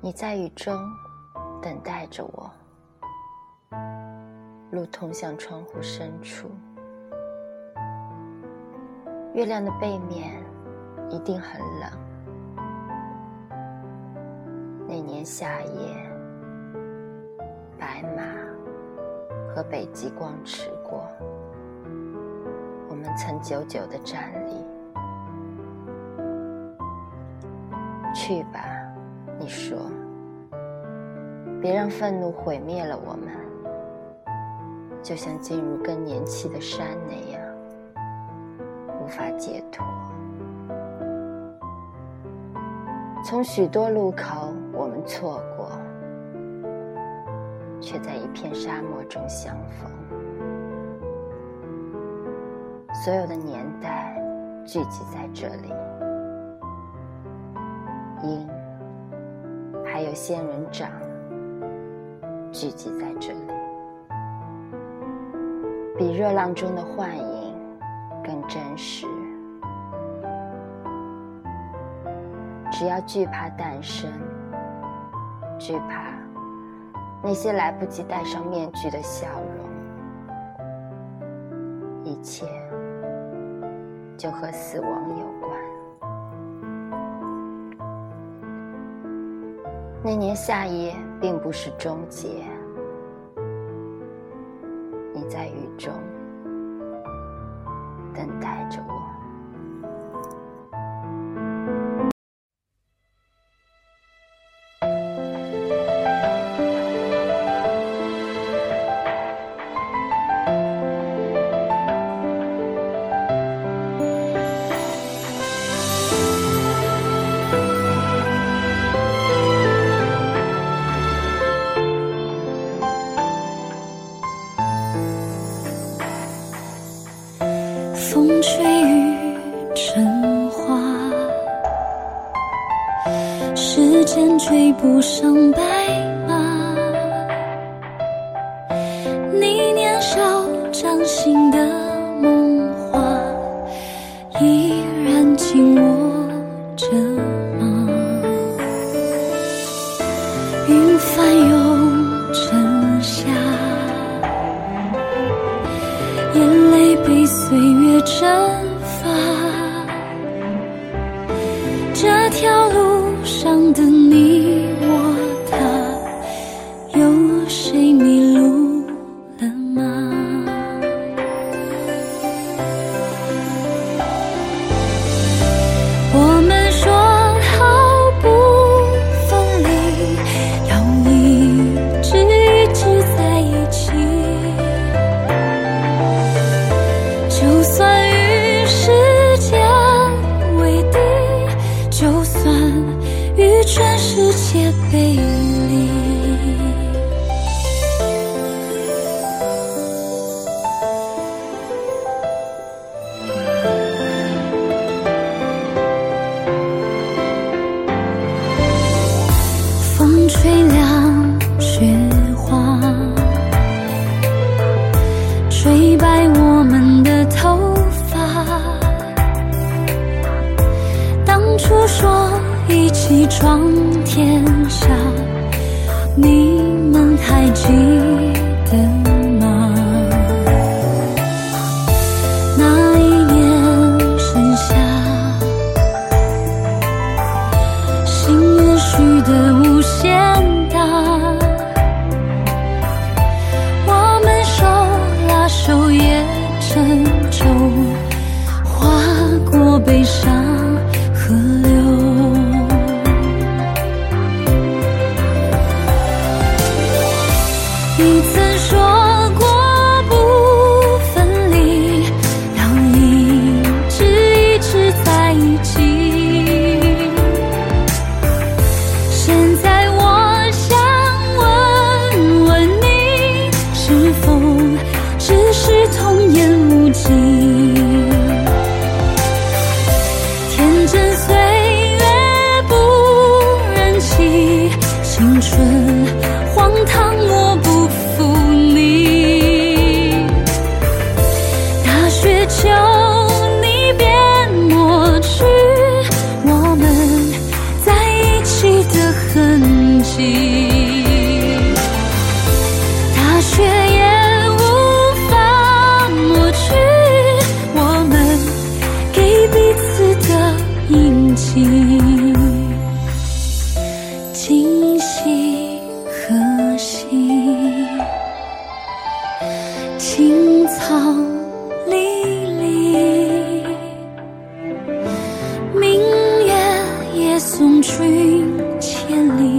你在雨中等待着我，路通向窗户深处。月亮的背面一定很冷。那年夏夜，白马和北极光驰过，我们曾久久的站立。去吧，你说，别让愤怒毁灭了我们，就像进入更年期的山那样。无法解脱。从许多路口，我们错过，却在一片沙漠中相逢。所有的年代聚集在这里，因，还有仙人掌聚集在这里，比热浪中的幻影。更真实。只要惧怕诞生，惧怕那些来不及戴上面具的笑容，一切就和死亡有关。那年夏夜并不是终结，时间追不上白马。你年少掌心的梦话，依然紧握着吗？云翻涌成夏。眼泪被岁月蒸有谁迷路了吗？我们说好不分离，要一直一直在一起。就算与时间为敌，就算与全世界背雪花，吹白我们的头发。当初说一起闯天下，你们还记得你曾送君千里。